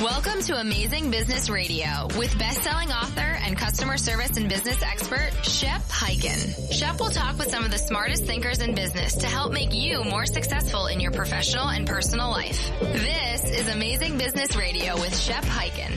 Welcome to Amazing Business Radio with best-selling author and customer service and business expert Shep Hyken. Shep will talk with some of the smartest thinkers in business to help make you more successful in your professional and personal life. This is Amazing Business Radio with Shep Hyken.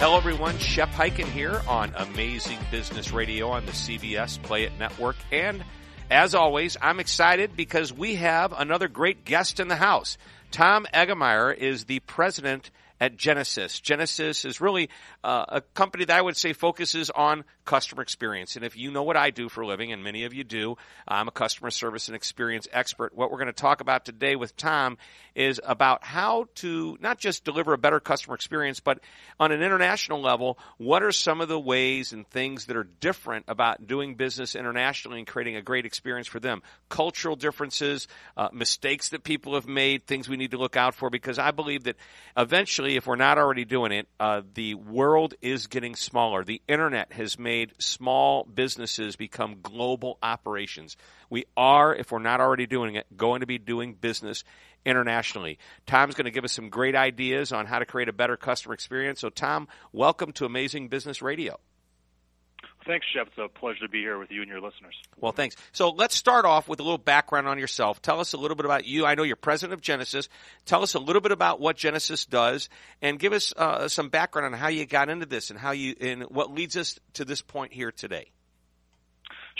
Hello, everyone. Shep Hyken here on Amazing Business Radio on the CBS Play It Network. And as always, I'm excited because we have another great guest in the house. Tom Eggemeyer is the president at Genesys. Genesys is really uh, a company that I would say focuses on customer experience. And if you know what I do for a living, and many of you do, I'm a customer service and experience expert. What we're going to talk about today with Tom is about how to not just deliver a better customer experience, but on an international level, what are some of the ways and things that are different about doing business internationally and creating a great experience for them? Cultural differences, uh, mistakes that people have made, things we need to look out for, because I believe that eventually, if we're not already doing it, uh, the world is getting smaller. The internet has made small businesses become global operations. We are, if we're not already doing it, going to be doing business internationally. Tom's going to give us some great ideas on how to create a better customer experience. So, Tom, welcome to Amazing Business Radio. Thanks, Shep. It's a pleasure to be here with you and your listeners. Well, thanks. So let's start off with a little background on yourself. Tell us a little bit about you. I know you're president of Genesys. Tell us a little bit about what Genesys does, and give us uh, some background on how you got into this and how you and what leads us to this point here today.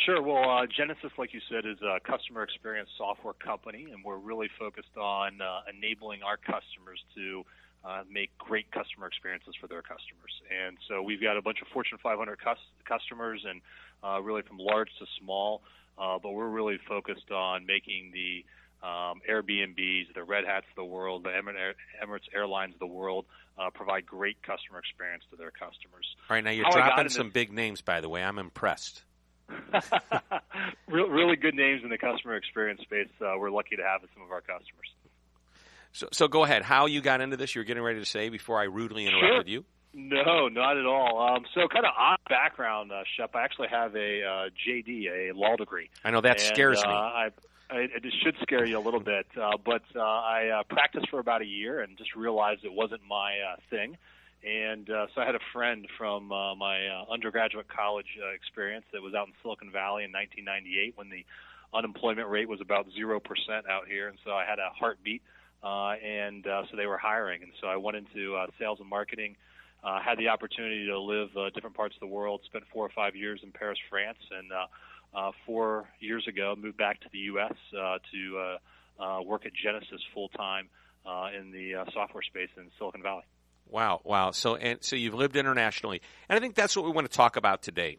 Sure. Well, uh, Genesys, like you said, is a customer experience software company, and we're really focused on uh, enabling our customers to uh, make great customer experiences for their customers. And so we've got a bunch of Fortune 500 cus- customers, and uh, really from large to small. Uh, but we're really focused on making the um, Airbnbs, the Red Hats of the world, the Emirates Airlines of the world uh, provide great customer experience to their customers. All right, now you're How dropping some big names, by the way. I'm impressed. really good names in the customer experience space. Uh, we're lucky to have with some of our customers. So, so go ahead. How you got into this? You were getting ready to say before I rudely interrupted sure. you. No, not at all. Um, so, kind of odd background, uh, Shep. I actually have a uh, JD, a law degree. I know that and, scares uh, me. I, I, it should scare you a little bit, uh, but uh, I uh, practiced for about a year and just realized it wasn't my uh, thing. And uh, so I had a friend from uh, my uh, undergraduate college uh, experience that was out in Silicon Valley in 1998 when the unemployment rate was about zero percent out here, and so I had a heartbeat, uh, and uh, so they were hiring, and so I went into uh, sales and marketing. Uh, had the opportunity to live uh, different parts of the world. Spent four or five years in Paris, France, and uh, uh, four years ago moved back to the U.S. Uh, to uh, uh, work at Genesys full time uh, in the uh, software space in Silicon Valley. Wow, wow. So and so you've lived internationally. And I think that's what we want to talk about today.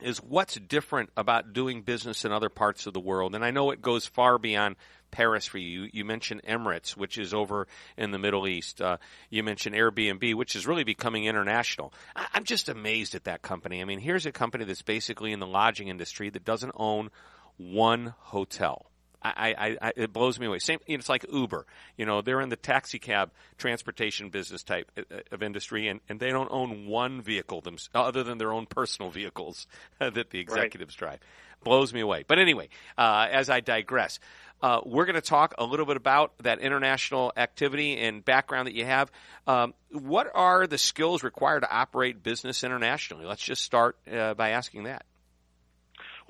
Is what's different about doing business in other parts of the world. And I know it goes far beyond Paris for you. You mentioned Emirates, which is over in the Middle East. Uh, you mentioned Airbnb, which is really becoming international. I- I'm just amazed at that company. I mean, here's a company that's basically in the lodging industry that doesn't own one hotel. I, I, I, it blows me away. Same, you know, it's like Uber. You know, they're in the taxi cab transportation business type uh, of industry, and, and they don't own one vehicle them, other than their own personal vehicles that the executives right. drive. Blows me away. But anyway, uh, as I digress, uh, we're going to talk a little bit about that international activity and background that you have. Um, what are the skills required to operate business internationally? Let's just start uh, by asking that.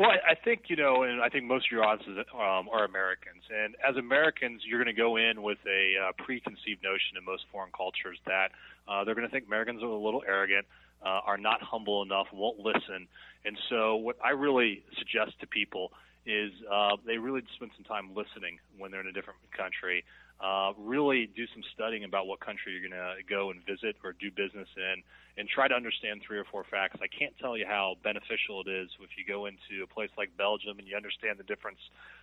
Well, I, I think you know, and I think most of your audiences um, are Americans, and as Americans, you're going to go in with a uh, preconceived notion in most foreign cultures that uh, they're going to think Americans are a little arrogant, uh, are not humble enough, won't listen, and so what I really suggest to people is uh, they really spend some time listening when they're in a different country. Uh, really do some studying about what country you're going to go and visit or do business in, and try to understand three or four facts. I can't tell you how beneficial it is if you go into a place like Belgium and you understand the difference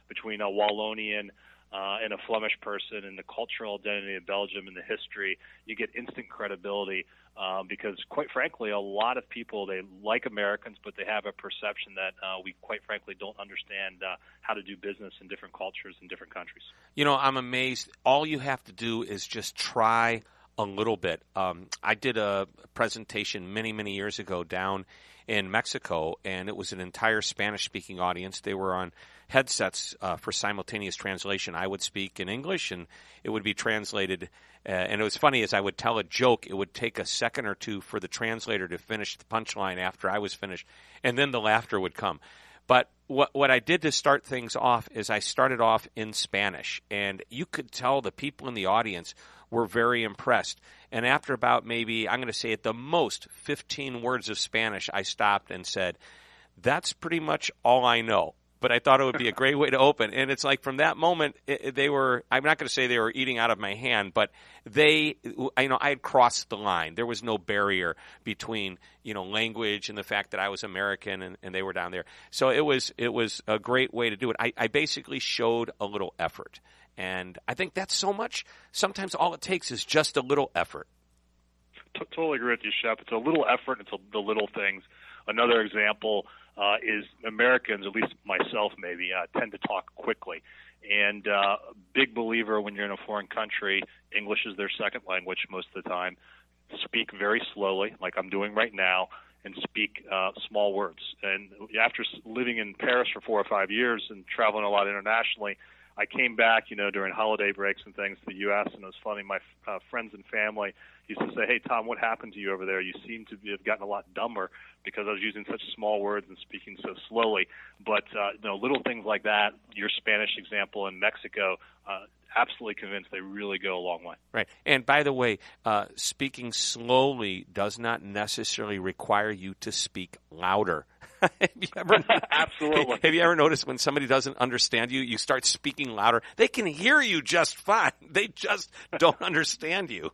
between a Wallonian uh, and a Flemish person and the cultural identity of Belgium and the history. You get instant credibility um, because, quite frankly, a lot of people they like Americans, but they have a perception that uh, we, quite frankly, don't understand uh, how to do business in different cultures in different countries. You know, I'm amazed. All you have to do is just try a little bit. Um, I did a presentation many, many years ago down in Mexico, and it was an entire Spanish speaking audience. They were on headsets uh, for simultaneous translation. I would speak in English, and it would be translated. Uh, and it was funny as I would tell a joke, it would take a second or two for the translator to finish the punchline after I was finished, and then the laughter would come. But what what I did to start things off is I started off in Spanish, and you could tell the people in the audience were very impressed. And after about maybe I'm going to say at the most 15 words of Spanish, I stopped and said, "That's pretty much all I know." but I thought it would be a great way to open. And it's like from that moment, it, they were, I'm not going to say they were eating out of my hand, but they, you know, I had crossed the line. There was no barrier between, you know, language and the fact that I was American and, and they were down there. So it was, it was a great way to do it. I, I basically showed a little effort. And I think that's so much. Sometimes all it takes is just a little effort. totally agree with you, Shep. It's a little effort. It's a, the little things. Another example uh, is Americans, at least myself maybe, uh, tend to talk quickly. And uh, big believer when you're in a foreign country, English is their second language most of the time. Speak very slowly, like I'm doing right now, and speak uh, small words. And after living in Paris for four or five years and traveling a lot internationally, I came back, you know, during holiday breaks and things to the U.S. and it was funny. My uh, friends and family used to say, "Hey, Tom, what happened to you over there? You seem to have gotten a lot dumber because I was using such small words and speaking so slowly." But uh, you know, little things like that. Your Spanish example in Mexico. Uh, absolutely convinced they really go a long way. Right. And by the way, uh, speaking slowly does not necessarily require you to speak louder. have you ever, Absolutely. Have you ever noticed when somebody doesn't understand you, you start speaking louder? They can hear you just fine. They just don't understand you.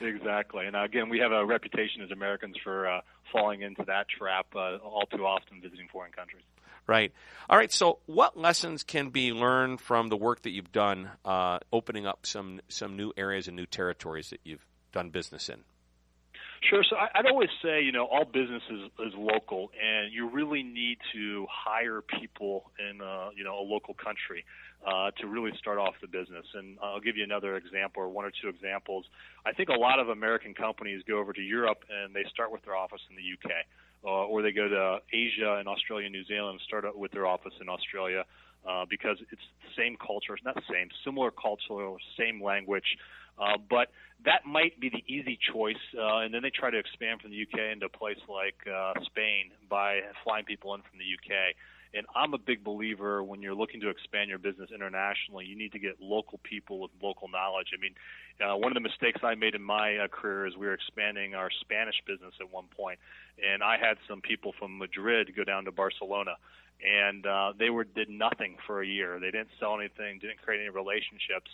Exactly. And again, we have a reputation as Americans for uh, falling into that trap uh, all too often visiting foreign countries. Right. All right. So, what lessons can be learned from the work that you've done, uh, opening up some some new areas and new territories that you've done business in? Sure. So I, would always say, you know, all business is, is local, and you really need to hire people in, uh, you know, a local country uh, to really start off the business. And I'll give you another example, or one or two examples. I think a lot of American companies go over to Europe and they start with their office in the UK, uh, or they go to Asia and Australia, New Zealand, and start with their office in Australia. Uh, because it's the same culture, not the same, similar culture, same language, uh, but that might be the easy choice, uh, and then they try to expand from the UK into a place like uh, Spain by flying people in from the UK. And I'm a big believer when you're looking to expand your business internationally, you need to get local people with local knowledge. I mean, uh, one of the mistakes I made in my uh, career is we were expanding our Spanish business at one point, and I had some people from Madrid go down to Barcelona, and uh, they were did nothing for a year. They didn't sell anything, didn't create any relationships.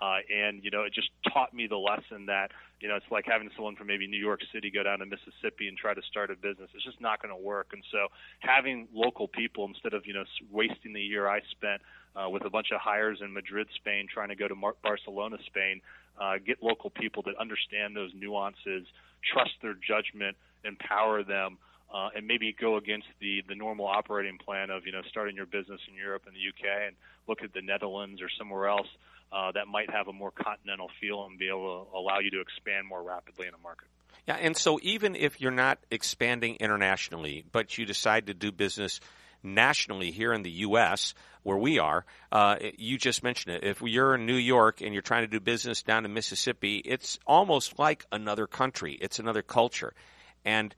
Uh, and you know, it just taught me the lesson that you know it's like having someone from maybe New York City go down to Mississippi and try to start a business. It's just not going to work. And so, having local people instead of you know wasting the year I spent uh, with a bunch of hires in Madrid, Spain, trying to go to Mar- Barcelona, Spain, uh, get local people that understand those nuances, trust their judgment, empower them. Uh, and maybe go against the the normal operating plan of you know starting your business in Europe and the UK and look at the Netherlands or somewhere else uh, that might have a more continental feel and be able to allow you to expand more rapidly in a market. Yeah, and so even if you're not expanding internationally, but you decide to do business nationally here in the U.S., where we are, uh, you just mentioned it. If you're in New York and you're trying to do business down in Mississippi, it's almost like another country. It's another culture. And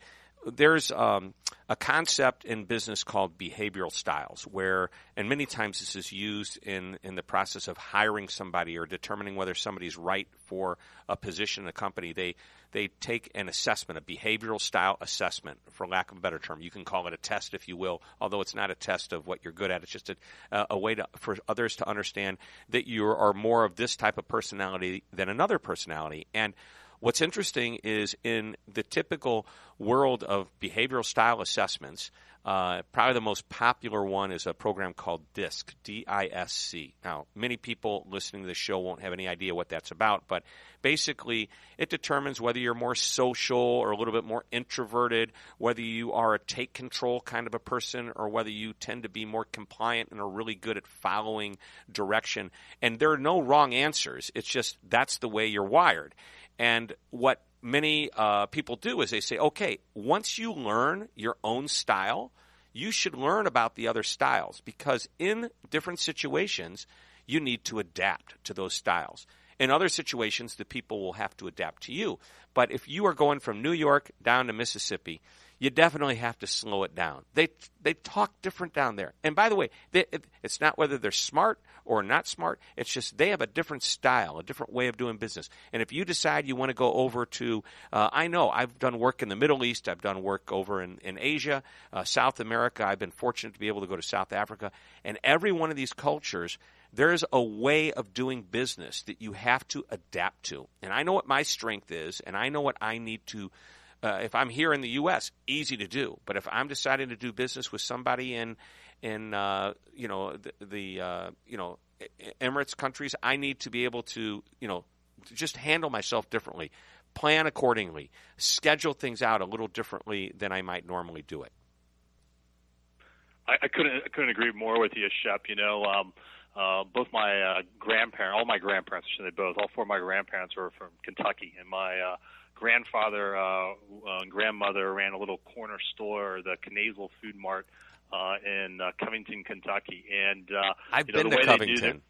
there's um, a concept in business called behavioral styles, where, and many times this is used in, in the process of hiring somebody or determining whether somebody's right for a position in a company. They, they take an assessment, a behavioral style assessment, for lack of a better term. You can call it a test, if you will, although it's not a test of what you're good at. It's just a, a way to, for others to understand that you are more of this type of personality than another personality. And What's interesting is in the typical world of behavioral style assessments, uh, probably the most popular one is a program called DISC, D-I-S-C. Now, many people listening to this show won't have any idea what that's about, but basically it determines whether you're more social or a little bit more introverted, whether you are a take control kind of a person, or whether you tend to be more compliant and are really good at following direction. And there are no wrong answers. It's just that's the way you're wired. And what many uh, people do is they say, okay, once you learn your own style, you should learn about the other styles because in different situations, you need to adapt to those styles. In other situations, the people will have to adapt to you. But if you are going from New York down to Mississippi, you definitely have to slow it down. They they talk different down there. And by the way, they, it, it's not whether they're smart or not smart. It's just they have a different style, a different way of doing business. And if you decide you want to go over to, uh, I know I've done work in the Middle East, I've done work over in, in Asia, uh, South America. I've been fortunate to be able to go to South Africa. And every one of these cultures, there's a way of doing business that you have to adapt to. And I know what my strength is, and I know what I need to uh, if I'm here in the U.S., easy to do. But if I'm deciding to do business with somebody in in uh, you know the, the uh, you know Emirates countries, I need to be able to you know just handle myself differently, plan accordingly, schedule things out a little differently than I might normally do it. I, I couldn't I couldn't agree more with you, Shep. You know. Um, uh, both my uh, grandparents, all my grandparents, say both, all four of my grandparents were from Kentucky, and my uh, grandfather uh, uh, and grandmother ran a little corner store, the Knazle Food Mart, uh, in uh, Covington, Kentucky. And uh, I've you know, been the to way Covington. They do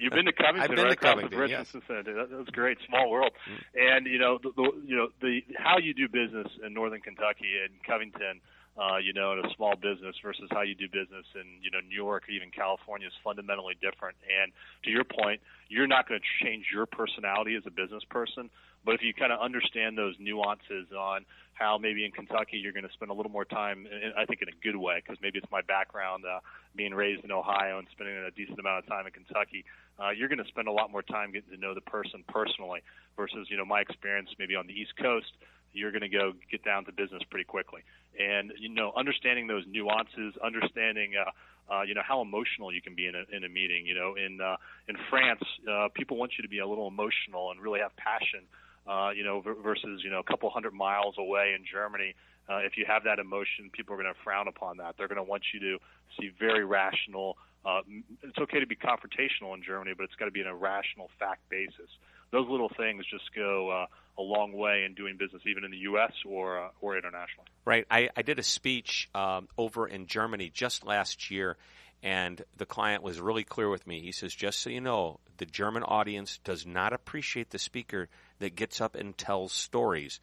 You've been to Covington, I've been right to Covington, the bridge yes. from Cincinnati. That, that was great, small world. Mm. And you know, the, the, you know, the how you do business in northern Kentucky and Covington, uh, you know, in a small business versus how you do business in you know New York or even California is fundamentally different. And to your point, you're not going to change your personality as a business person, but if you kind of understand those nuances on how maybe in Kentucky you're going to spend a little more time, I think in a good way, because maybe it's my background uh, being raised in Ohio and spending a decent amount of time in Kentucky, uh, you're going to spend a lot more time getting to know the person personally versus, you know, my experience maybe on the East Coast, you're going to go get down to business pretty quickly. And, you know, understanding those nuances, understanding, uh, uh, you know how emotional you can be in a, in a meeting. You know, in uh, in France, uh, people want you to be a little emotional and really have passion uh, you know, versus you know a couple hundred miles away in Germany. Uh, if you have that emotion, people are going to frown upon that. They're going to want you to see very rational. Uh, it's okay to be confrontational in Germany, but it's got to be in a rational, fact basis. Those little things just go uh, a long way in doing business, even in the U.S. or uh, or internationally. Right. I, I did a speech um, over in Germany just last year, and the client was really clear with me. He says, "Just so you know, the German audience does not appreciate the speaker that gets up and tells stories.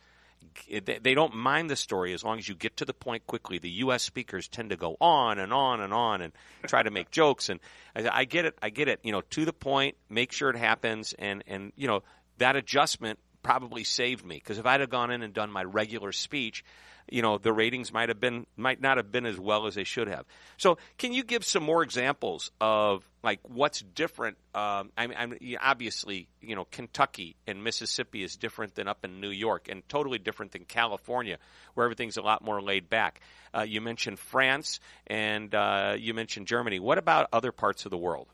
They don't mind the story as long as you get to the point quickly. The U.S. speakers tend to go on and on and on and try to make jokes. And I get it. I get it. You know, to the point, make sure it happens. And, and you know, that adjustment probably saved me because if I'd have gone in and done my regular speech, you know the ratings might have been might not have been as well as they should have. So, can you give some more examples of like what's different? Um, I mean, obviously, you know, Kentucky and Mississippi is different than up in New York, and totally different than California, where everything's a lot more laid back. Uh, you mentioned France, and uh, you mentioned Germany. What about other parts of the world?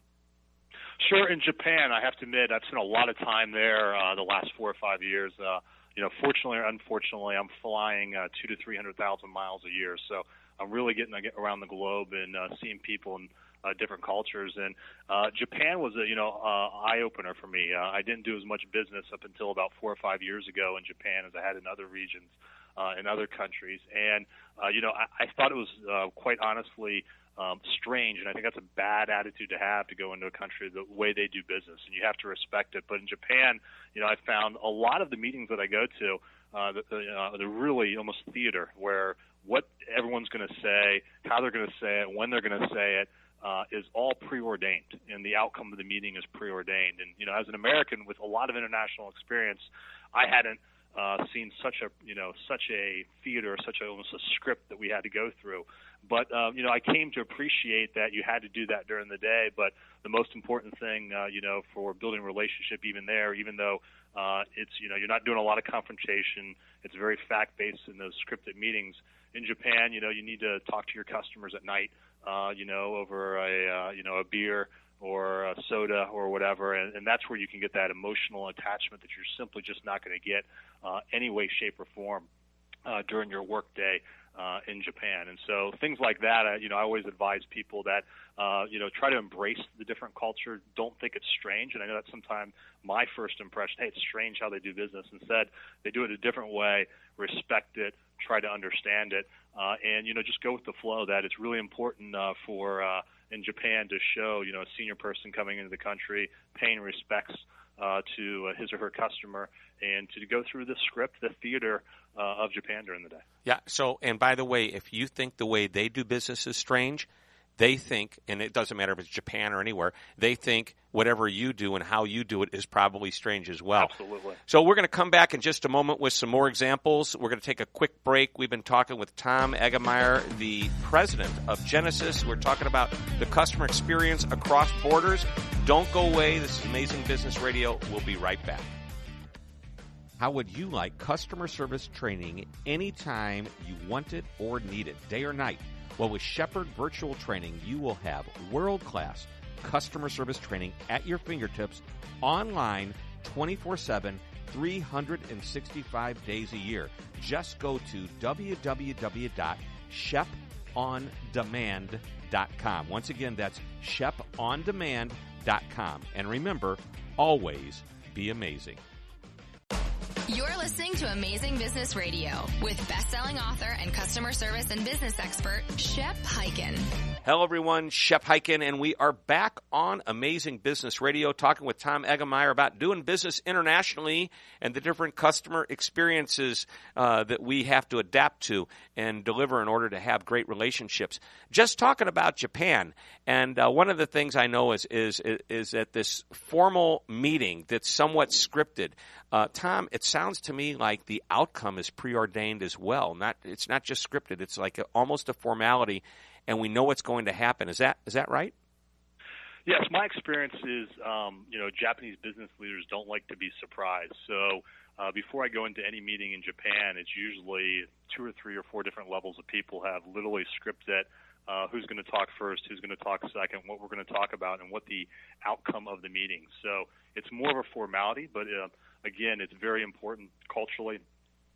Sure. In Japan, I have to admit, I've spent a lot of time there uh, the last four or five years. Uh, you know, fortunately or unfortunately, I'm flying uh, two to three hundred thousand miles a year, so I'm really getting around the globe and uh, seeing people in uh, different cultures. And uh, Japan was a you know uh, eye opener for me. Uh, I didn't do as much business up until about four or five years ago in Japan as I had in other regions, uh, in other countries. And uh, you know, I, I thought it was uh, quite honestly um, strange, and I think that's a bad attitude to have to go into a country the way they do business, and you have to respect it. But in Japan, you know, I found a lot of the meetings that I go to, uh, the, uh, they're really almost theater, where what everyone's going to say, how they're going to say it, when they're going to say it, uh, is all preordained, and the outcome of the meeting is preordained. And you know, as an American with a lot of international experience, I hadn't uh, seen such a you know such a theater, such a, almost a script that we had to go through. But uh, you know, I came to appreciate that you had to do that during the day. But the most important thing, uh, you know, for building relationship, even there, even though uh, it's you know you're not doing a lot of confrontation, it's very fact based in those scripted meetings. In Japan, you know, you need to talk to your customers at night, uh, you know, over a uh, you know a beer or a soda or whatever, and, and that's where you can get that emotional attachment that you're simply just not going to get uh, any way, shape, or form uh, during your workday uh, in Japan. And so things like that, uh, you know, I always advise people that, uh, you know, try to embrace the different culture. Don't think it's strange. And I know that's sometimes my first impression. Hey, it's strange how they do business. Instead, they do it a different way. Respect it. Try to understand it. Uh, and you know, just go with the flow. That it's really important uh, for uh, in Japan to show, you know, a senior person coming into the country paying respects uh, to uh, his or her customer and to go through the script, the theater uh, of Japan during the day. Yeah. So, and by the way, if you think the way they do business is strange, they think, and it doesn't matter if it's Japan or anywhere, they think whatever you do and how you do it is probably strange as well. Absolutely. So we're going to come back in just a moment with some more examples. We're going to take a quick break. We've been talking with Tom Eggemeyer, the president of Genesys. We're talking about the customer experience across borders. Don't go away. This is Amazing Business Radio. We'll be right back. How would you like customer service training anytime you want it or need it, day or night? Well, with Shepherd Virtual Training, you will have world class customer service training at your fingertips online 24 7, 365 days a year. Just go to www.shepondemand.com. Once again, that's shepondemand.com. And remember, always be amazing. You're listening to Amazing Business Radio with best-selling author and customer service and business expert Shep Hyken. Hello, everyone. Shep Hyken, and we are back on Amazing Business Radio talking with Tom Eggemeyer about doing business internationally and the different customer experiences uh, that we have to adapt to and deliver in order to have great relationships. Just talking about Japan, and uh, one of the things I know is is is that this formal meeting that's somewhat scripted. Uh, Tom, it sounds to me like the outcome is preordained as well. Not it's not just scripted. It's like a, almost a formality, and we know what's going to happen. Is that is that right? Yes, my experience is, um, you know, Japanese business leaders don't like to be surprised. So uh, before I go into any meeting in Japan, it's usually two or three or four different levels of people have literally scripted uh, who's going to talk first, who's going to talk second, what we're going to talk about, and what the outcome of the meeting. So it's more of a formality, but uh, again, it's very important culturally.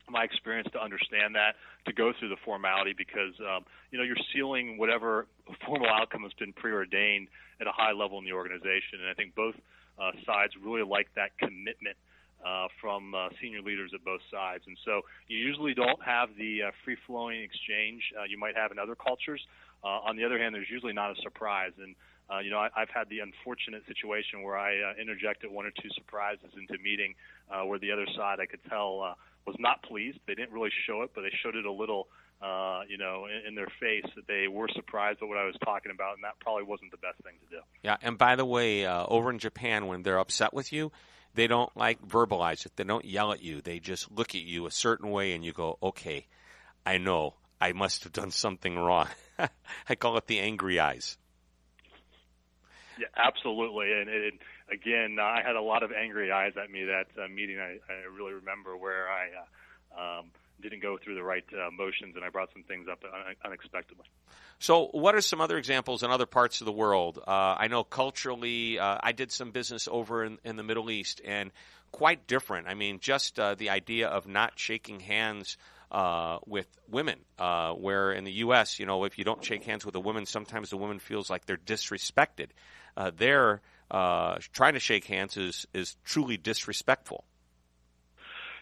My experience to understand that, to go through the formality, because um, you know you're sealing whatever formal outcome has been preordained at a high level in the organization, and I think both uh, sides really like that commitment uh, from uh, senior leaders at both sides. And so you usually don't have the uh, free flowing exchange uh, you might have in other cultures. Uh, on the other hand, there's usually not a surprise. And you know, I, I've had the unfortunate situation where I interjected one or two surprises into meeting where the other side I could tell was not pleased. They didn't really show it, but they showed it a little, uh, you know, in, in their face that they were surprised at what I was talking about, and that probably wasn't the best thing to do. Yeah, and by the way, uh, over in Japan, when they're upset with you, they don't like verbalize it. They don't yell at you. They just look at you a certain way, and you go, "Okay, I know. I must have done something wrong." I call it the angry eyes. Yeah, absolutely. And, again, I had a lot of angry eyes at me that uh, meeting. I, I really remember where I uh, um, didn't go through the right uh, motions, and I brought some things up un- unexpectedly. So, what are some other examples in other parts of the world? Uh, I know culturally, uh, I did some business over in, in, the Middle East, and quite different. I mean, just uh, the idea of not shaking hands. Uh, with women, uh, where in the U.S., you know, if you don't shake hands with a woman, sometimes the woman feels like they're disrespected. There, trying to shake hands is is truly disrespectful.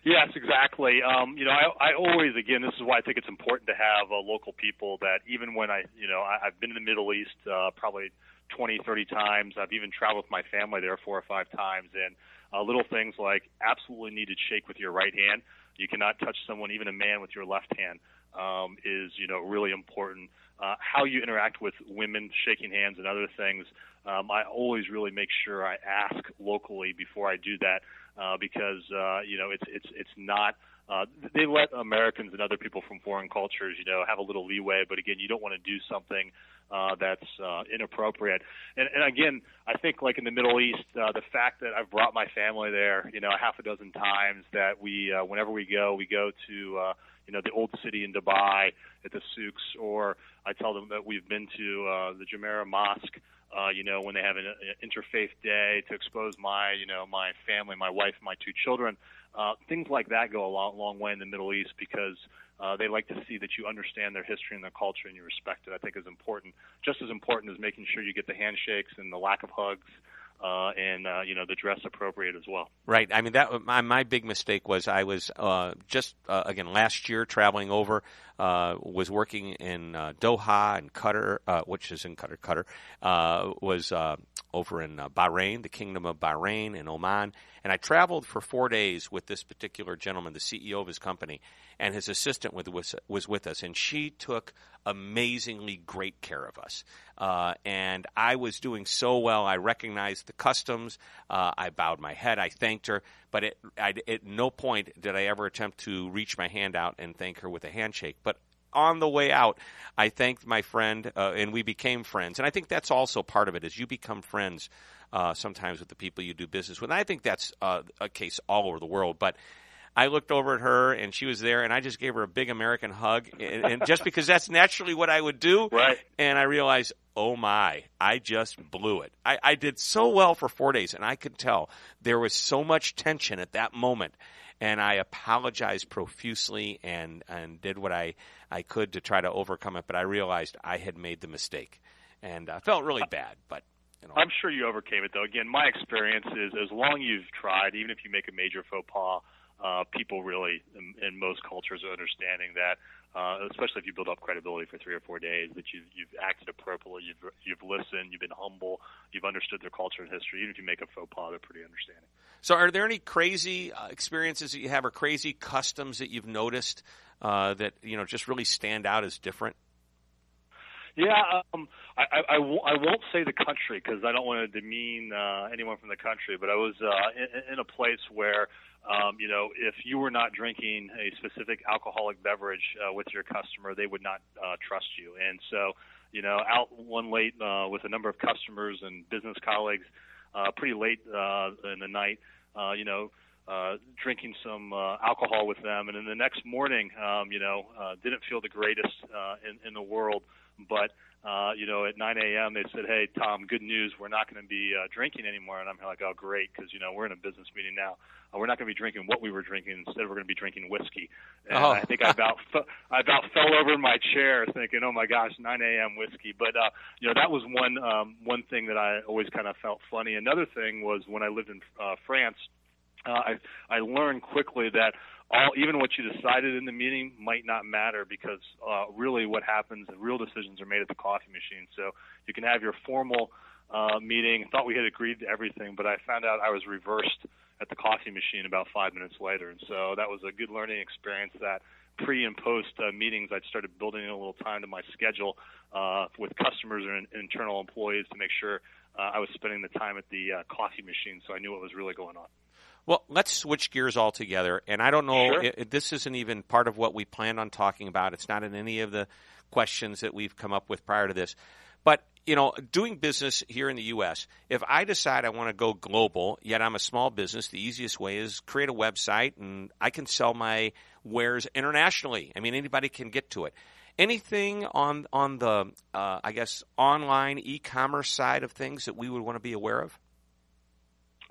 Yes, exactly. Um, you know, I, I always, again, this is why I think it's important to have uh, local people that even when I, you know, I, I've been in the Middle East uh, probably 20, 30 times. I've even traveled with my family there four or five times. And uh, little things like absolutely need to shake with your right hand. You cannot touch someone, even a man, with your left hand um, is, you know, really important. Uh, how you interact with women, shaking hands, and other things. Um, I always really make sure I ask locally before I do that uh, because uh, you know it's it's it's not. Uh, they let Americans and other people from foreign cultures, you know, have a little leeway. But again, you don't want to do something uh, that's uh, inappropriate. And, and again, I think like in the Middle East, uh, the fact that I've brought my family there, you know, half a dozen times, that we, uh, whenever we go, we go to, uh, you know, the old city in Dubai at the souks, or I tell them that we've been to uh, the Jumeirah Mosque uh, you know, when they have an, an interfaith day to expose my, you know, my family, my wife, my two children. Uh, things like that go a long, long way in the Middle East because uh, they like to see that you understand their history and their culture and you respect it. I think is important, just as important as making sure you get the handshakes and the lack of hugs. Uh, and uh, you know the dress appropriate as well. Right. I mean that my, my big mistake was I was uh, just uh, again last year traveling over uh, was working in uh, Doha and Qatar, uh, which is in Qatar. Qatar uh, was uh, over in uh, Bahrain, the Kingdom of Bahrain and Oman, and I traveled for four days with this particular gentleman, the CEO of his company, and his assistant was was with us, and she took amazingly great care of us. Uh, and I was doing so well. I recognized the customs. Uh, I bowed my head. I thanked her. But it, I, at no point did I ever attempt to reach my hand out and thank her with a handshake. But on the way out, I thanked my friend, uh, and we became friends. And I think that's also part of it, is you become friends uh, sometimes with the people you do business with. And I think that's uh, a case all over the world. But I looked over at her and she was there, and I just gave her a big American hug, and, and just because that's naturally what I would do. Right. And I realized, oh my, I just blew it. I, I did so well for four days, and I could tell there was so much tension at that moment. And I apologized profusely and, and did what I, I could to try to overcome it, but I realized I had made the mistake. And I felt really bad, but you know. I'm sure you overcame it, though. Again, my experience is as long as you've tried, even if you make a major faux pas, uh, people really, in, in most cultures, are understanding that, uh, especially if you build up credibility for three or four days, that you've, you've acted appropriately, you've, you've listened, you've been humble, you've understood their culture and history. Even if you make a faux pas, they're pretty understanding. So, are there any crazy uh, experiences that you have, or crazy customs that you've noticed uh, that you know just really stand out as different? Yeah, um, I, I, I, w- I won't say the country because I don't want to demean uh, anyone from the country, but I was uh, in, in a place where um, you know, if you were not drinking a specific alcoholic beverage uh, with your customer, they would not uh, trust you. And so, you know, out one late uh, with a number of customers and business colleagues, uh, pretty late uh, in the night, uh, you know, uh, drinking some uh, alcohol with them, and then the next morning, um, you know, uh, didn't feel the greatest uh, in, in the world, but uh, you know, at 9 a.m. they said, "Hey, Tom, good news. We're not going to be uh, drinking anymore." And I'm like, "Oh, great, because you know we're in a business meeting now. Uh, we're not going to be drinking what we were drinking. Instead, we're going to be drinking whiskey." And Oh. I think I about fe- I about fell over in my chair, thinking, "Oh my gosh, 9 a.m. whiskey." But uh, you know, that was one um, one thing that I always kind of felt funny. Another thing was when I lived in uh, France. Uh, I I learned quickly that all even what you decided in the meeting might not matter because uh, really what happens, the real decisions are made at the coffee machine. So you can have your formal uh, meeting. Thought we had agreed to everything, but I found out I was reversed at the coffee machine about five minutes later, and so that was a good learning experience. That pre and post uh, meetings, I started building in a little time to my schedule uh, with customers in, internal employees to make sure uh, I was spending the time at the uh, coffee machine, so I knew what was really going on. Well, let's switch gears altogether. And I don't know, Sure. i i- this isn't even part of what we planned on talking about. It's not in any of the questions that we've come up with prior to this. But, you know, doing business here in the U.S., if I decide I want to go global, yet I'm a small business, the easiest way is create a website and I can sell my wares internationally. I mean, anybody can get to it. Anything on on the, uh, I guess, online e-commerce side of things that we would want to be aware of?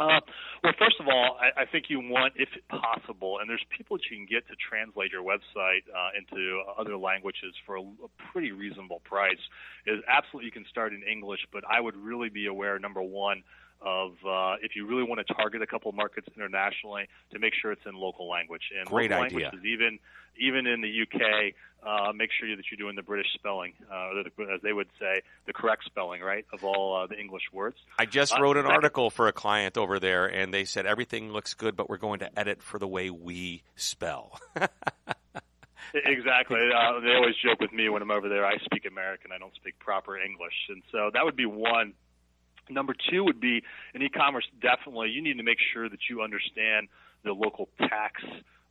Uh, well, first of all, I, I think you want, if possible, and there's people that you can get to translate your website uh, into other languages for a, a pretty reasonable price. Is absolutely you can start in English, but I would really be aware, number one, of uh, if you really want to target a couple markets internationally, to make sure it's in local language. And Great local idea. languages, even even in the UK, uh, make sure that you're doing the British spelling, uh, or the, as they would say, the correct spelling, right, of all uh, the English words. I just Uh, wrote an article for a client over there, and they said everything looks good, but we're going to edit for the way we spell. Exactly. Uh, they always joke with me when I'm over there. I speak American. I don't speak proper English, and so that would be one. Number two would be in e-commerce. Definitely, you need to make sure that you understand the local tax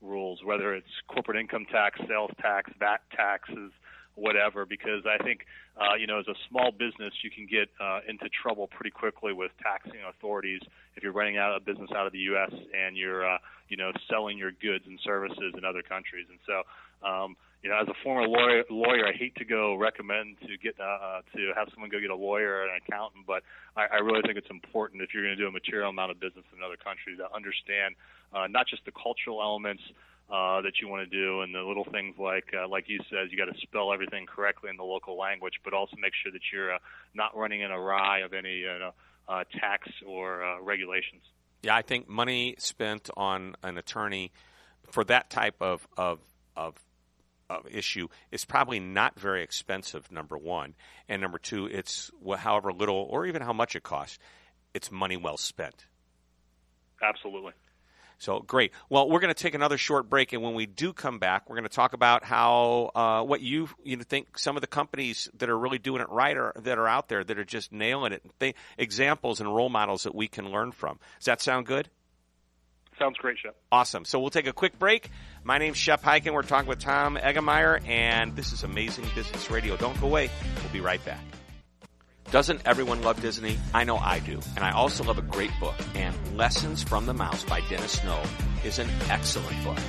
rules, whether it's corporate income tax, sales tax, VAT taxes, whatever. Because I think, uh, you know, as a small business, you can get uh, into trouble pretty quickly with taxing authorities if you're running out a business out of the U.S. and you're uh, you know selling your goods and services in other countries. And so, um, you know, as a former lawyer, lawyer, I hate to go recommend to get uh, to have someone go get a lawyer or an accountant, but I, I really think it's important if you're going to do a material amount of business in another country to understand uh, not just the cultural elements uh, that you want to do, and the little things like, uh, like you said, you got to spell everything correctly in the local language, but also make sure that you're uh, not running in a rye of any uh, uh, tax or uh, regulations. Yeah, I think money spent on an attorney for that type of of, of issue is probably not very expensive. Number one, and number two, it's however little or even how much it costs, it's money well spent. Absolutely. So great. Well, we're going to take another short break, and when we do come back, we're going to talk about how uh, what you you know, think some of the companies that are really doing it right are that are out there that are just nailing it. Th- examples and role models that we can learn from. Does that sound good? Sounds great, Shep. Awesome. So we'll take a quick break. My name's Shep Hyken. We're talking with Tom Eggemeyer, and this is Amazing Business Radio. Don't go away. We'll be right back. Doesn't everyone love Disney? I know I do. And I also love a great book. And Lessons from the Mouse by Dennis Snow is an excellent book.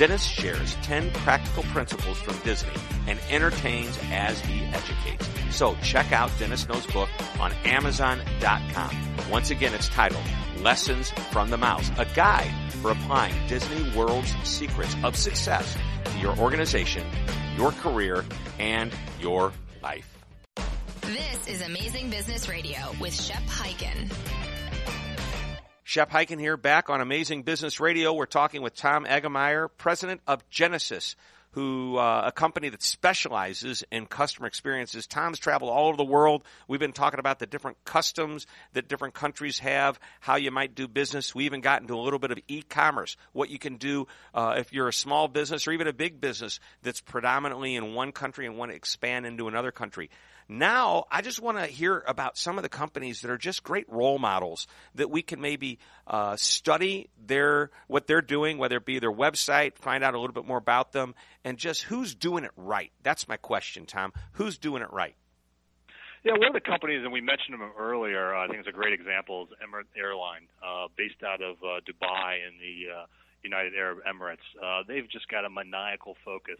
Dennis shares 10 practical principles from Disney and entertains as he educates. So check out Dennis Snow's book on Amazon.com. Once again, it's titled Lessons from the Mouse, a guide for applying Disney World's secrets of success to your organization, your career, and your life. This is Amazing Business Radio with Shep Hyken. Shep Hyken here, back on Amazing Business Radio. We're talking with Tom Eggemeyer, president of Genesys, who uh, a company that specializes in customer experiences. Tom's traveled all over the world. We've been talking about the different customs that different countries have, how you might do business. We even got into a little bit of e-commerce, what you can do uh, if you're a small business or even a big business that's predominantly in one country and want to expand into another country. Now, I just want to hear about some of the companies that are just great role models that we can maybe uh, study their what they're doing, whether it be their website, find out a little bit more about them, and just who's doing it right. That's my question, Tom. Who's doing it right? Yeah, one of the companies, and we mentioned them earlier, uh, I think it's a great example, is Emirates Airline, uh, based out of uh, Dubai in the uh, United Arab Emirates. Uh, they've just got a maniacal focus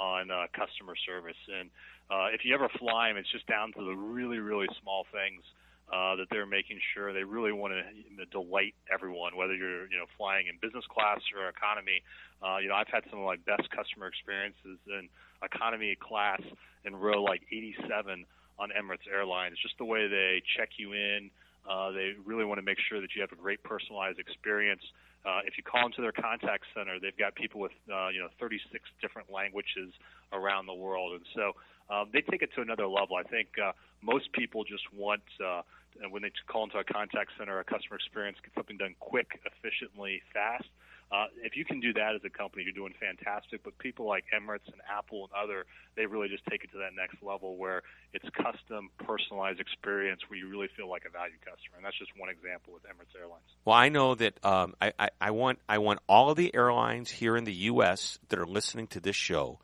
on uh, customer service. And uh, if you ever fly them, it's just down to the really, really small things uh, that they're making sure they really want to delight everyone, whether you're you know flying in business class or economy. Uh, you know, I've had some of my best customer experiences in economy class in row like 87 on Emirates Airlines. Just the way they check you in. Uh, they really want to make sure that you have a great personalized experience. Uh, if you call into their contact center, they've got people with uh, you know 36 different languages around the world, and so um, they take it to another level. I think uh, most people just want uh, when they call into a contact center, a customer experience, get something done quick, efficiently, fast. Uh, if you can do that as a company, you're doing fantastic. But people like Emirates and Apple and other, they really just take it to that next level where it's custom, personalized experience where you really feel like a valued customer. And that's just one example with Emirates Airlines. Well, I know that um, I, I, I want I want all of the airlines here in the U.S. that are listening to this show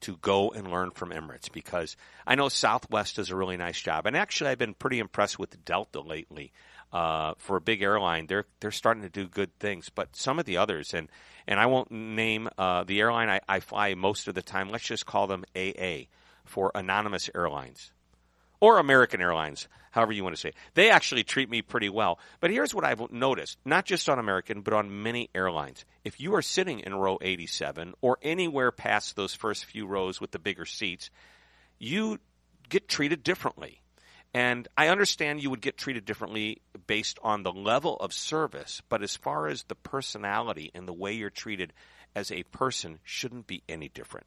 to go and learn from Emirates because I know Southwest does a really nice job. And actually, I've been pretty impressed with Delta lately. Uh, for a big airline, they're they're starting to do good things. But some of the others, and and I won't name uh, the airline I, I fly most of the time. Let's just call them AA for Anonymous Airlines or American Airlines, however you want to say it. They actually treat me pretty well. But here's what I've noticed, not just on American, but on many airlines. If you are sitting in row 87 or anywhere past those first few rows with the bigger seats, you get treated differently. And I understand you would get treated differently based on the level of service, but as far as the personality and the way you're treated as a person shouldn't be any different.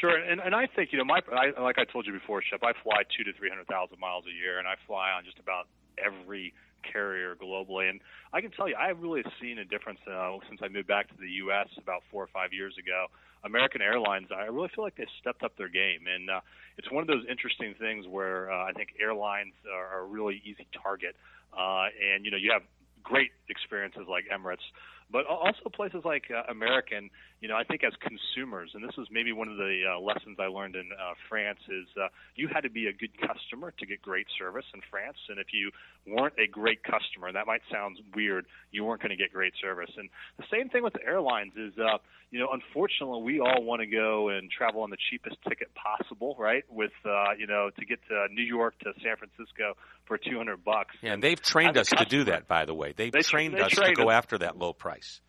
Sure, and and I think you know my I, like I told you before, Shep. I fly two to three hundred thousand miles a year, and I fly on just about every carrier globally. And I can tell you, I have really seen a difference uh, since I moved back to the U.S. about four or five years ago. American Airlines, I really feel like they've stepped up their game, and uh, it's one of those interesting things where uh, I think airlines are, a really easy target. Uh, and you know, you have great experiences like Emirates, but also places like uh, American. You know, I think as consumers, and this is maybe one of the uh, lessons I learned in uh, France is uh, you had to be a good customer to get great service in France, and if you weren't a great customer, and that might sound weird, you weren't going to get great service. And the same thing with the airlines is, uh, you know, unfortunately, we all want to go and travel on the cheapest ticket possible, right? With uh, you know, to get to New York to San Francisco for 200 bucks. Yeah, and they've trained us customer, to do that, by the way. They've they, trained they us trained to go us. after that low price.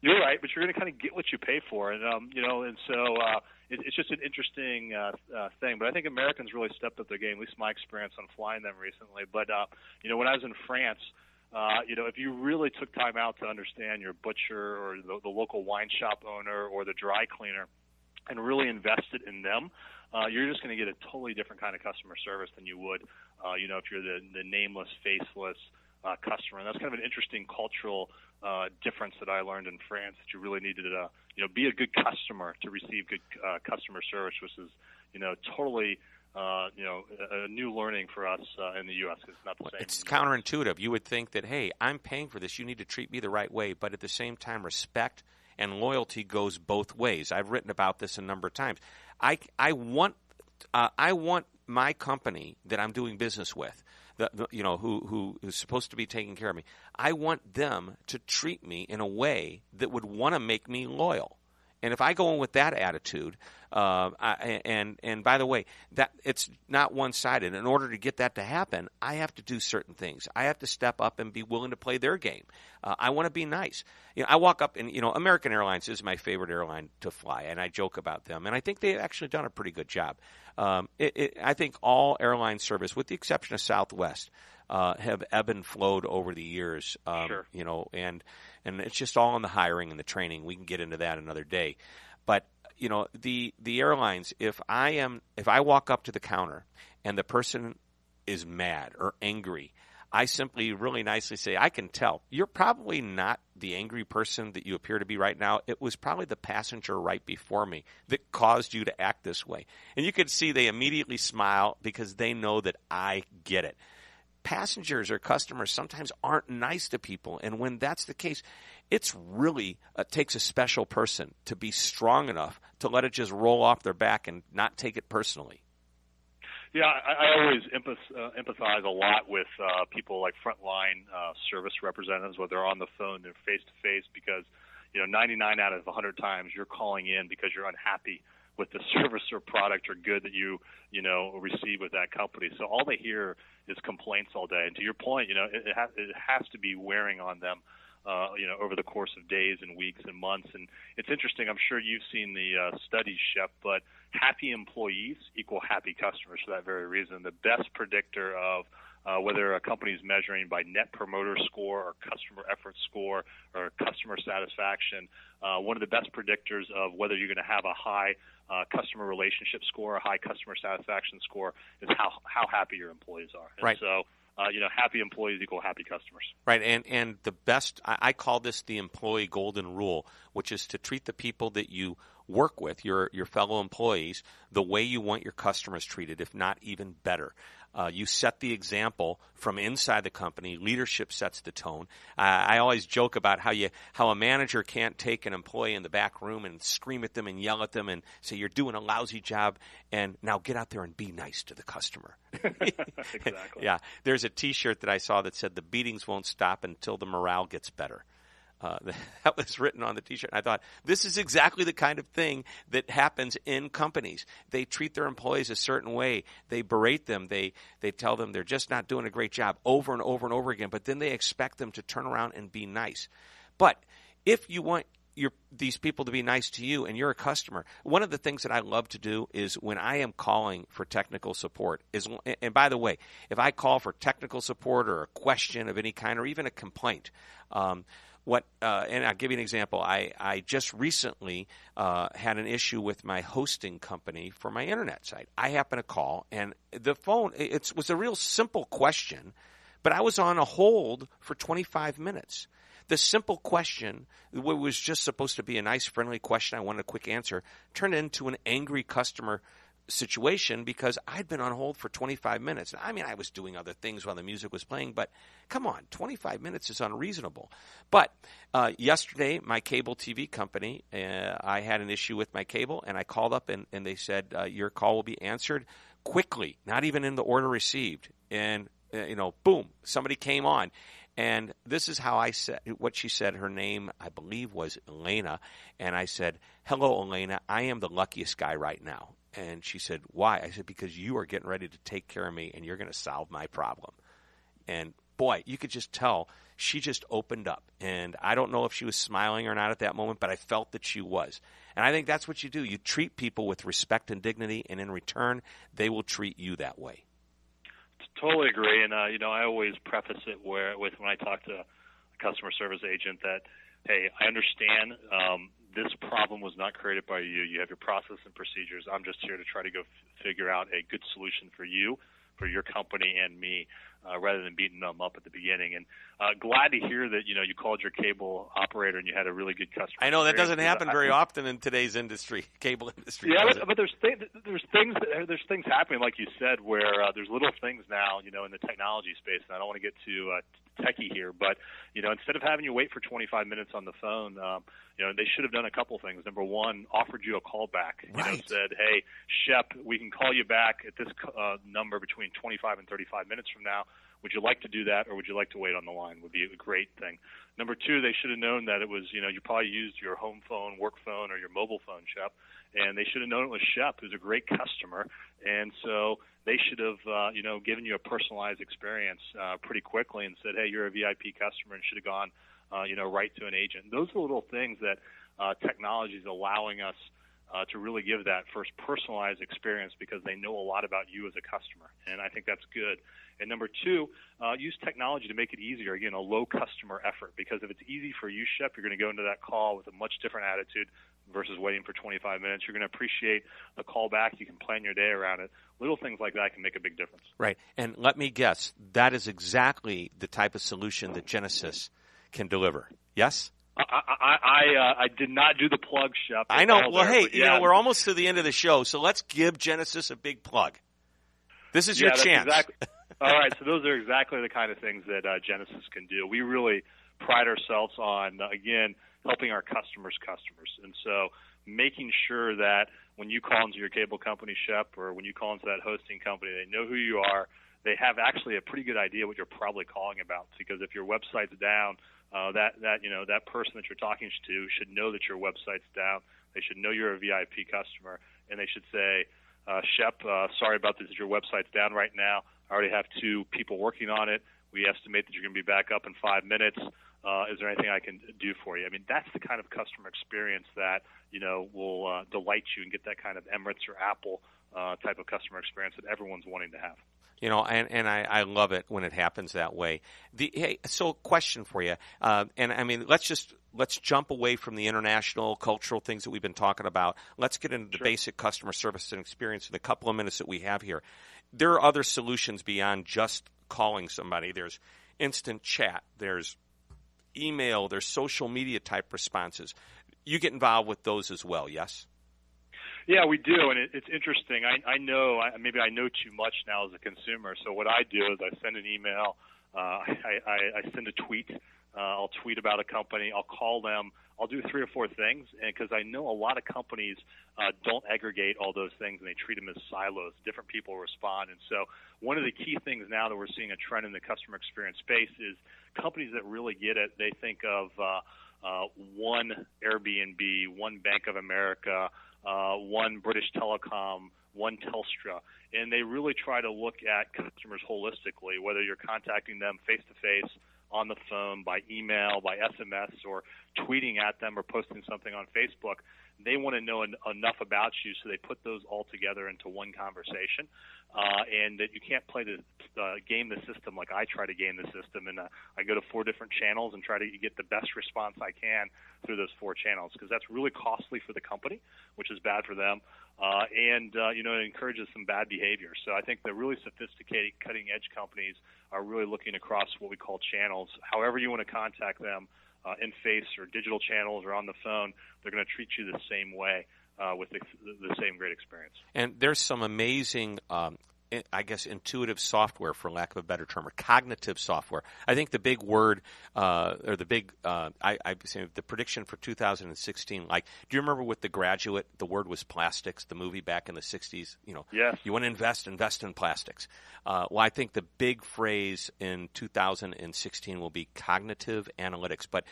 You're right, but you're going to kind of get what you pay for, and um, you know, and so uh, it, it's just an interesting uh, uh, thing. But I think Americans really stepped up their game. At least my experience on flying them recently. But uh, you know, when I was in France. Uh, you know, if you really took time out to understand your butcher or the, the local wine shop owner or the dry cleaner, and really invested in them, uh, you're just going to get a totally different kind of customer service than you would, uh, you know, if you're the, the nameless, faceless uh, customer. And that's kind of an interesting cultural uh, difference that I learned in France. That you really needed to, uh, you know, be a good customer to receive good uh, customer service, which is, you know, totally. Uh, you know, a, a new learning for us uh, in the U.S. It's not the same. It's counterintuitive. You would think that, hey, I'm paying for this. You need to treat me the right way. But at the same time, respect and loyalty goes both ways. I've written about this a number of times. I, I want uh, I want my company that I'm doing business with, the, you know, who who is supposed to be taking care of me. I want them to treat me in a way that would want to make me loyal. And if I go in with that attitude, uh, I, and and by the way, that it's not one sided. In order to get that to happen, I have to do certain things. I have to step up and be willing to play their game. Uh, I want to be nice. You know, I walk up and you know, American Airlines is my favorite airline to fly, and I joke about them, and I think they've actually done a pretty good job. Um, it, it, I think all airline service, with the exception of Southwest, uh, have ebbed and flowed over the years. Um, Sure. You know, and and it's just all in the hiring and the training. We can get into that another day, but you know the the airlines. If I am if I walk up to the counter and the person is mad or angry, I simply really nicely say, I can tell you're probably not the angry person that you appear to be right now. It was probably the passenger right before me that caused you to act this way. And you can see they immediately smile because they know that I get it passengers or customers sometimes aren't nice to people. And when that's the case, it's really uh, takes a special person to be strong enough to let it just roll off their back and not take it personally. Yeah, I, I always uh, empathize a lot with uh, people like frontline uh, service representatives, whether they're on the phone, they're face to face, because you know, 99 out of 100 times you're calling in because you're unhappy with the service or product or good that you you know receive with that company. So all they hear is complaints all day. And to your point, you know, it, it, ha- it has to be wearing on them. Uh, you know, over the course of days and weeks and months, and it's interesting. I'm sure you've seen the uh, studies, Shep, but happy employees equal happy customers for that very reason. The best predictor of uh, whether a company is measuring by net promoter score or customer effort score or customer satisfaction, uh, one of the best predictors of whether you're going to have a high uh, customer relationship score, a high customer satisfaction score, is how how happy your employees are. And Right. So. Uh, you know, happy employees equal happy customers. Right, and and the best I, I call this the employee golden rule, which is to treat the people that you work with, your your fellow employees, the way you want your customers treated, if not even better. Uh, you set the example from inside the company. Leadership sets the tone. Uh, I always joke about how you how a manager can't take an employee in the back room and scream at them and yell at them and say you're doing a lousy job, and now get out there and be nice to the customer. Exactly. yeah, there's a T-shirt that I saw that said the beatings won't stop until the morale gets better. Uh, that was written on the T-shirt. And I thought this is exactly the kind of thing that happens in companies. They treat their employees a certain way. They berate them. They they tell them they're just not doing a great job over and over and over again. But then they expect them to turn around and be nice. But if you want your these people to be nice to you and you're a customer. One of the things that I love to do is when I am calling for technical support is and by the way, if I call for technical support or a question of any kind or even a complaint, um, what uh, and I'll give you an example. I I just recently uh, had an issue with my hosting company for my internet site. I happen to call and the phone it was a real simple question, but I was on a hold for 25 minutes. The simple question, what was just supposed to be a nice, friendly question, I wanted a quick answer, turned into an angry customer situation because I'd been on hold for 25 minutes. I mean, I was doing other things while the music was playing, but come on, 25 minutes is unreasonable. But uh, yesterday, my cable TV company, uh, I had an issue with my cable, and I called up and, and they said, uh, Your call will be answered quickly, not even in the order received. And, uh, you know, boom, somebody came on. And this is how I said what she said. Her name, I believe, was Elena. And I said, Hello, Elena. I am the luckiest guy right now. And she said, Why? I said, Because you are getting ready to take care of me and you're going to solve my problem. And boy, you could just tell she just opened up. And I don't know if she was smiling or not at that moment, but I felt that she was. And I think that's what you do. You treat people with respect and dignity, and in return, they will treat you that way. Totally agree, and uh, you know I always preface it where with when I talk to a customer service agent that hey I understand um, this problem was not created by you. You have your process and procedures. I'm just here to try to go f- figure out a good solution for you, for your company, and me uh, rather than beating them up at the beginning. And uh, glad to hear that you know you called your cable operator and you had a really good customer. I know that doesn't happen very often in today's industry, cable industry. Yeah, but, but, there's th- there's things there's things happening like you said where uh, there's little things now you know in the technology space. And I don't want to get too uh, techie here, but you know instead of having you wait for 25 minutes on the phone. Um, you know, they should have done a couple things. Number one, offered you a call back. You right. know, said, "Hey, Shep, we can call you back at this uh, number between 25 and 35 minutes from now. Would you like to do that, or would you like to wait on the line? Would be a great thing. Number two, they should have known that it was, you know, you probably used your home phone, work phone, or your mobile phone, Shep, and they should have known it was Shep, who's a great customer, and so they should have, uh, you know, given you a personalized experience uh, pretty quickly and said, hey, you're a VIP customer, and should have gone, uh, you know, right to an agent. Those are little things that uh, technology is allowing us uh, to really give that first personalized experience because they know a lot about you as a customer, and I think that's good. And number two, uh, use technology to make it easier. Again, a low customer effort because if it's easy for you, Shep, you're going to go into that call with a much different attitude versus waiting for 25 minutes. You're going to appreciate the call back. You can plan your day around it. Little things like that can make a big difference. Right. And let me guess, that is exactly the type of solution that Genesys can deliver. Yes? I I I, uh, I did not do the plug, Shep. I know. Well, there, hey, yeah. you know we're almost to the end of the show, so let's give Genesys a big plug. This is yeah, your chance. Exactly. All right, so those are exactly the kind of things that uh, Genesys can do. We really pride ourselves on, uh, again, helping our customers' customers. And so making sure that when you call into your cable company, Shep, or when you call into that hosting company, they know who you are. They have actually a pretty good idea what you're probably calling about because if your website's down, uh, that that you know that person that you're talking to should know that your website's down. They should know you're a VIP customer, and they should say, uh, "Shep, uh, sorry about this. Your website's down right now. I already have two people working on it. We estimate that you're going to be back up in five minutes. Uh, is there anything I can do for you? I mean, that's the kind of customer experience that you know will uh, delight you and get that kind of Emirates or Apple uh, type of customer experience that everyone's wanting to have. You know, and, and I, I love it when it happens that way. The, hey, so question for you, uh, and I mean, let's just let's jump away from the international cultural things that we've been talking about. Let's get into the basic customer service and experience in the couple of minutes that we have here. There are other solutions beyond just calling somebody. There's instant chat. There's email. There's social media type responses. You get involved with those as well, yes? Yeah, we do, and it, it's interesting. I, I know I, maybe I know too much now as a consumer. So what I do is I send an email, uh, I, I, I send a tweet. Uh, I'll tweet about a company. I'll call them. I'll do three or four things, and because I know a lot of companies uh, don't aggregate all those things and they treat them as silos. Different people respond, and so one of the key things now that we're seeing a trend in the customer experience space is companies that really get it. They think of uh, uh, one Airbnb, one Bank of America, uh, one British Telecom, one Telstra, and they really try to look at customers holistically, whether you're contacting them face to face, on the phone, by email, by SMS, or tweeting at them or posting something on Facebook. They want to know en- enough about you, so they put those all together into one conversation. Uh, and that you can't play the uh, game the system like I try to game the system, and uh, I go to four different channels and try to get the best response I can through those four channels because that's really costly for the company, which is bad for them, uh, and uh, you know it encourages some bad behavior. So I think the really sophisticated, cutting edge companies are really looking across what we call channels. However you want to contact them, uh, in face or digital channels or on the phone, they're going to treat you the same way. uh, with the, the, same great experience. And there's some amazing um, I guess intuitive software, for lack of a better term, or cognitive software. I think the big word, uh, or the big, uh, I, I say the prediction for 2016. Like, do you remember with the graduate, the word was plastics, the movie back in the 60s? You know, yes. you want to invest, invest in plastics. Uh, well, I think the big phrase in 2016 will be cognitive analytics, but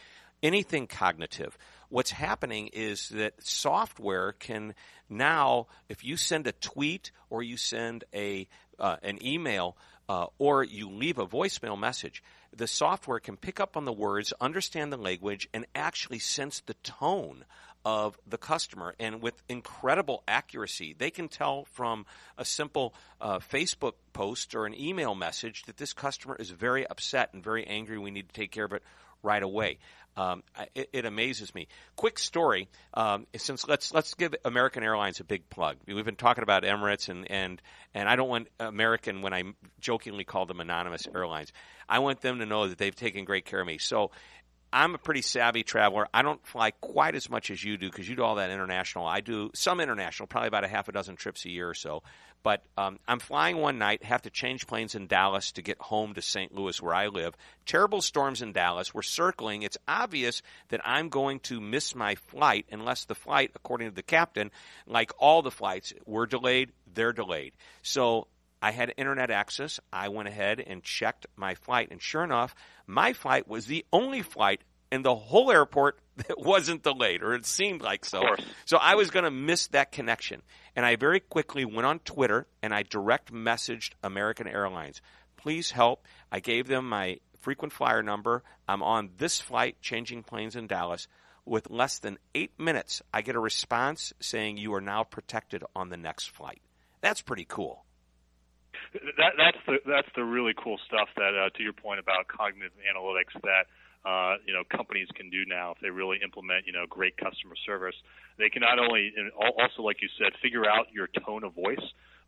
anything cognitive. What's happening is that software can now, if you send a tweet or you send a uh, an email uh, or you leave a voicemail message, the software can pick up on the words, understand the language, and actually sense the tone of the customer. And with incredible accuracy, they can tell from a simple uh, Facebook post or an email message that this customer is very upset and very angry. We need to take care of it right away. Um, it, it, amazes me. Quick story. Um, since let's let's give American Airlines a big plug. We've been talking about Emirates and and and I don't want American when I jokingly call them anonymous airlines. I want them to know that they've taken great care of me. So. I'm a pretty savvy traveler. I don't fly quite as much as you do because you do all that international. I do some international, probably about a half a dozen trips a year or so. But um, I'm flying one night, have to change planes in Dallas to get home to St. Louis, where I live. Terrible storms in Dallas. We're circling. It's obvious that I'm going to miss my flight unless the flight, according to the captain, like all the flights, were delayed, they're delayed. So I had internet access. I went ahead and checked my flight, and sure enough, my flight was the only flight in the whole airport that wasn't delayed, or it seemed like so. So I was going to miss that connection. And I very quickly went on Twitter and I direct messaged American Airlines. Please help. I gave them my frequent flyer number. I'm on this flight changing planes in Dallas. With less than eight minutes, I get a response saying you are now protected on the next flight. That's pretty cool. That, that's the that's the really cool stuff. That uh, to your point about cognitive analytics, that uh, you know companies can do now if they really implement you know great customer service. They can not only also like you said figure out your tone of voice,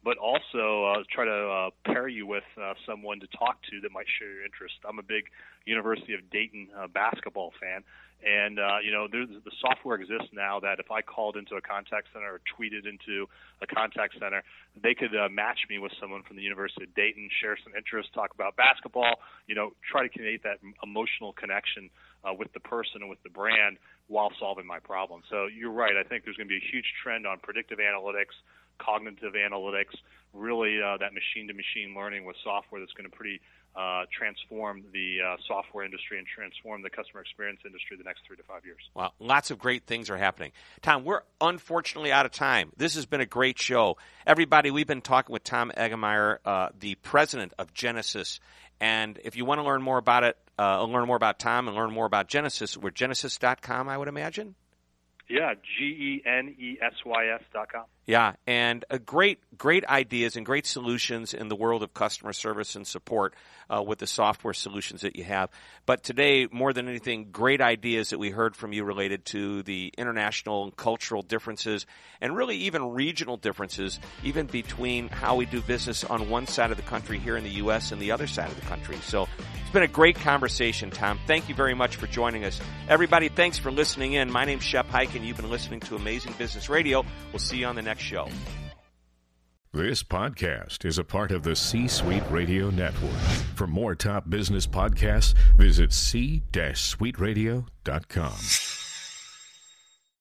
but also uh, try to uh, pair you with uh, someone to talk to that might share your interest. I'm a big University of Dayton uh, basketball fan, and uh, you know, the software exists now that if I called into a contact center or tweeted into a contact center, they could uh, match me with someone from the University of Dayton, share some interest, talk about basketball. You know, try to create that emotional connection uh, with the person and with the brand while solving my problem. So you're right. I think there's going to be a huge trend on predictive analytics, cognitive analytics, really uh, that machine-to-machine learning with software that's going to pretty uh, transform the uh, software industry and transform the customer experience industry the next three to five years. Well, lots of great things are happening. Tom, we're unfortunately out of time. This has been a great show. Everybody, we've been talking with Tom Eggemeyer, uh, the president of Genesys. And if you want to learn more about it, uh, learn more about Tom and learn more about Genesys, we're genesys.com, I would imagine. Yeah, G E N E S Y S dot com. Yeah, and a great, great ideas and great solutions in the world of customer service and support uh, with the software solutions that you have. But today, more than anything, great ideas that we heard from you related to the international and cultural differences, and really even regional differences, even between how we do business on one side of the country here in the U.S. and the other side of the country. So it's been a great conversation, Tom. Thank you very much for joining us. Everybody, thanks for listening in. My name's Shep and you've been listening to Amazing Business Radio. We'll see you on the next show. This podcast is a part of the C Suite Radio Network. For more top business podcasts, visit c-suiteradio.com.